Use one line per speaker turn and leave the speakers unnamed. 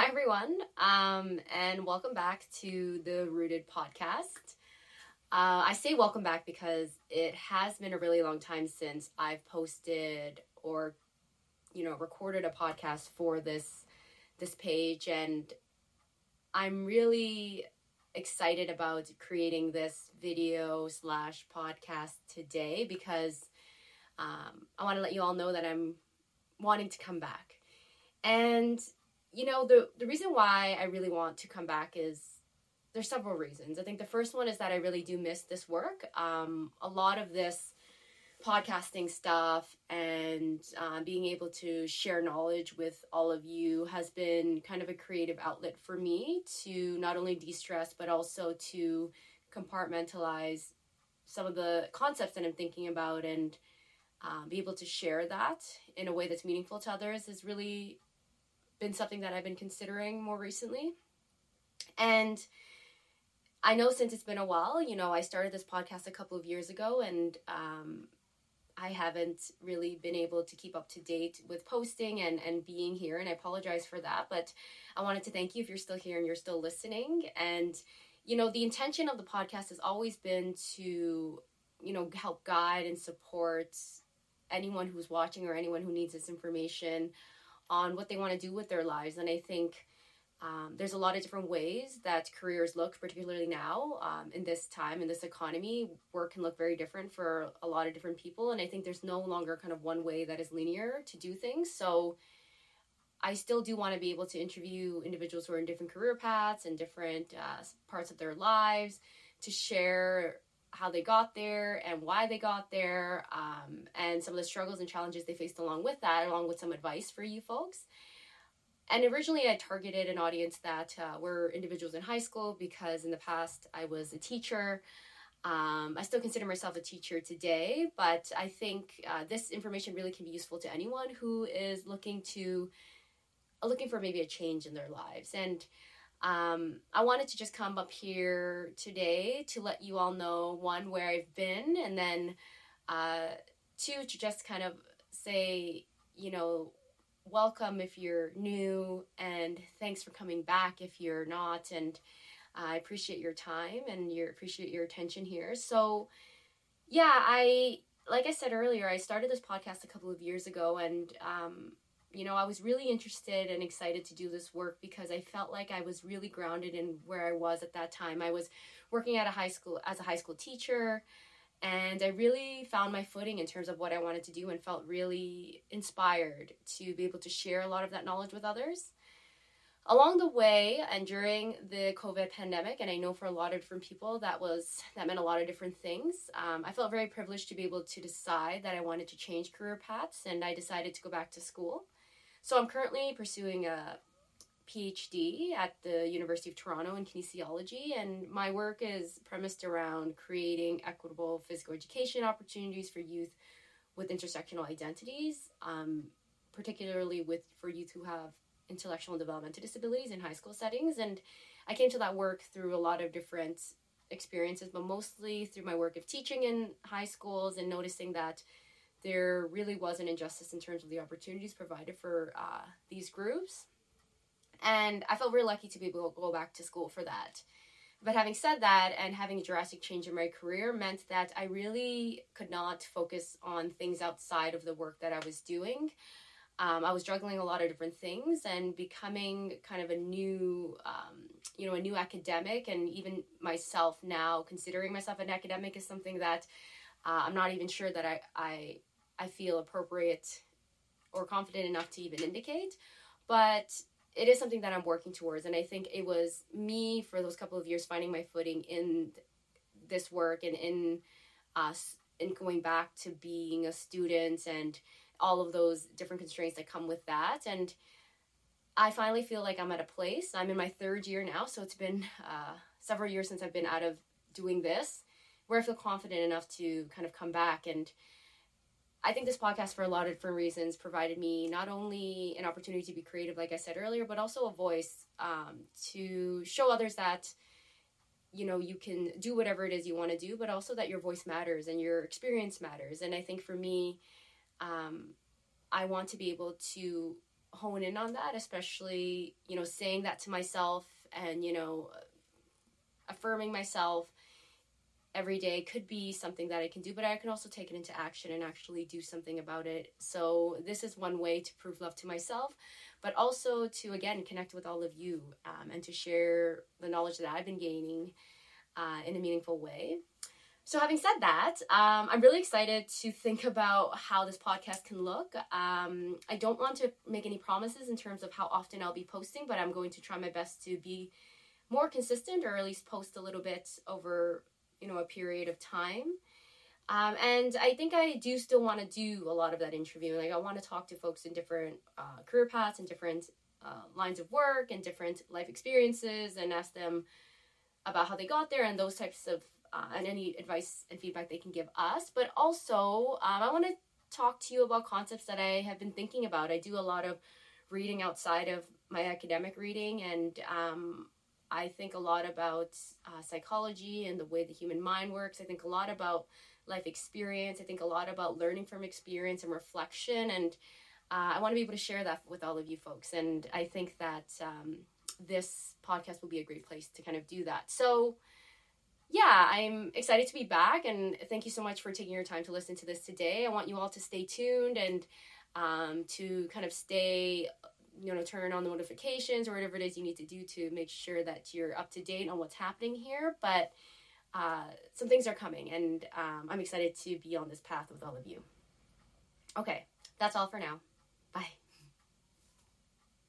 Hi, everyone, um, and welcome back to the Rooted podcast. Uh, I say welcome back because it has been a really long time since I've posted or, you know, recorded a podcast for this this page, and I'm really excited about creating this video slash podcast today because um, I want to let you all know that I'm wanting to come back. And you know, the the reason why I really want to come back is there's several reasons. I think the first one is that I really do miss this work. Um, a lot of this podcasting stuff and uh, being able to share knowledge with all of you has been kind of a creative outlet for me to not only de-stress but also to compartmentalize some of the concepts that I'm thinking about and um, be able to share that in a way that's meaningful to others is really been something that I've been considering more recently. And I know since it's been a while, you know, I started this podcast a couple of years ago and um, I haven't really been able to keep up to date with posting and, and being here, and I apologize for that. But I wanted to thank you if you're still here and you're still listening. And, you know, the intention of the podcast has always been to, you know, help guide and support anyone who's watching or anyone who needs this information on what they want to do with their lives. And I think um, there's a lot of different ways that careers look, particularly now um, in this time, in this economy. Work can look very different for a lot of different people. And I think there's no longer kind of one way that is linear to do things. So I still do want to be able to interview individuals who are in different career paths and different uh, parts of their lives to share how they got there and why they got there, um, and some of the struggles and challenges they faced along with that, along with some advice for you folks. And originally, I targeted an audience that uh, were individuals in high school because in the past I was a teacher. Um, I still consider myself a teacher today, but I think uh, this information really can be useful to anyone who is looking to uh, looking for maybe a change in their lives. And um, I wanted to just come up here today to let you all know one, where I've been, and then uh, two, to just kind of say, you know, welcome if you're new, and thanks for coming back if you're not. And I appreciate your time and your appreciate your attention here. So, yeah, I like I said earlier, I started this podcast a couple of years ago, and um, you know, I was really interested and excited to do this work because I felt like I was really grounded in where I was at that time. I was working at a high school as a high school teacher and I really found my footing in terms of what I wanted to do and felt really inspired to be able to share a lot of that knowledge with others. Along the way and during the COVID pandemic, and I know for a lot of different people that was that meant a lot of different things. Um, I felt very privileged to be able to decide that I wanted to change career paths, and I decided to go back to school. So I'm currently pursuing a PhD at the University of Toronto in kinesiology, and my work is premised around creating equitable physical education opportunities for youth with intersectional identities, um, particularly with for youth who have intellectual and developmental disabilities in high school settings. And I came to that work through a lot of different experiences, but mostly through my work of teaching in high schools and noticing that there really was an injustice in terms of the opportunities provided for uh, these groups. And I felt really lucky to be able to go back to school for that. But having said that, and having a drastic change in my career meant that I really could not focus on things outside of the work that I was doing. Um, I was juggling a lot of different things and becoming kind of a new, um, you know, a new academic, and even myself now considering myself an academic is something that uh, I'm not even sure that I, I I feel appropriate or confident enough to even indicate. But it is something that I'm working towards. And I think it was me for those couple of years finding my footing in this work and in us and going back to being a student and all of those different constraints that come with that. And I finally feel like I'm at a place. I'm in my third year now, so it's been uh, several years since I've been out of doing this, where I feel confident enough to kind of come back and I think this podcast, for a lot of different reasons, provided me not only an opportunity to be creative, like I said earlier, but also a voice um, to show others that you know you can do whatever it is you want to do, but also that your voice matters and your experience matters. And I think for me, um, I want to be able to hone in on that, especially, you know, saying that to myself and, you know, affirming myself every day could be something that I can do, but I can also take it into action and actually do something about it. So, this is one way to prove love to myself, but also to again connect with all of you um, and to share the knowledge that I've been gaining uh, in a meaningful way. So, having said that, um, I'm really excited to think about how this podcast can look. Um, I don't want to make any promises in terms of how often I'll be posting, but I'm going to try my best to be more consistent or at least post a little bit over you know a period of time. Um, and i think i do still want to do a lot of that interviewing. Like i want to talk to folks in different uh, career paths and different uh, lines of work and different life experiences and ask them about how they got there and those types of uh, and any advice and feedback they can give us. But also um, i want to talk to you about concepts that i have been thinking about. I do a lot of reading outside of my academic reading and um, I think a lot about uh, psychology and the way the human mind works. I think a lot about life experience. I think a lot about learning from experience and reflection. And uh, I want to be able to share that with all of you folks. And I think that um, this podcast will be a great place to kind of do that. So, yeah, I'm excited to be back. And thank you so much for taking your time to listen to this today. I want you all to stay tuned and um, to kind of stay you know turn on the notifications or whatever it is you need to do to make sure that you're up to date on what's happening here but uh, some things are coming and um, i'm excited to be on this path with all of you. Okay that's all for now. Bye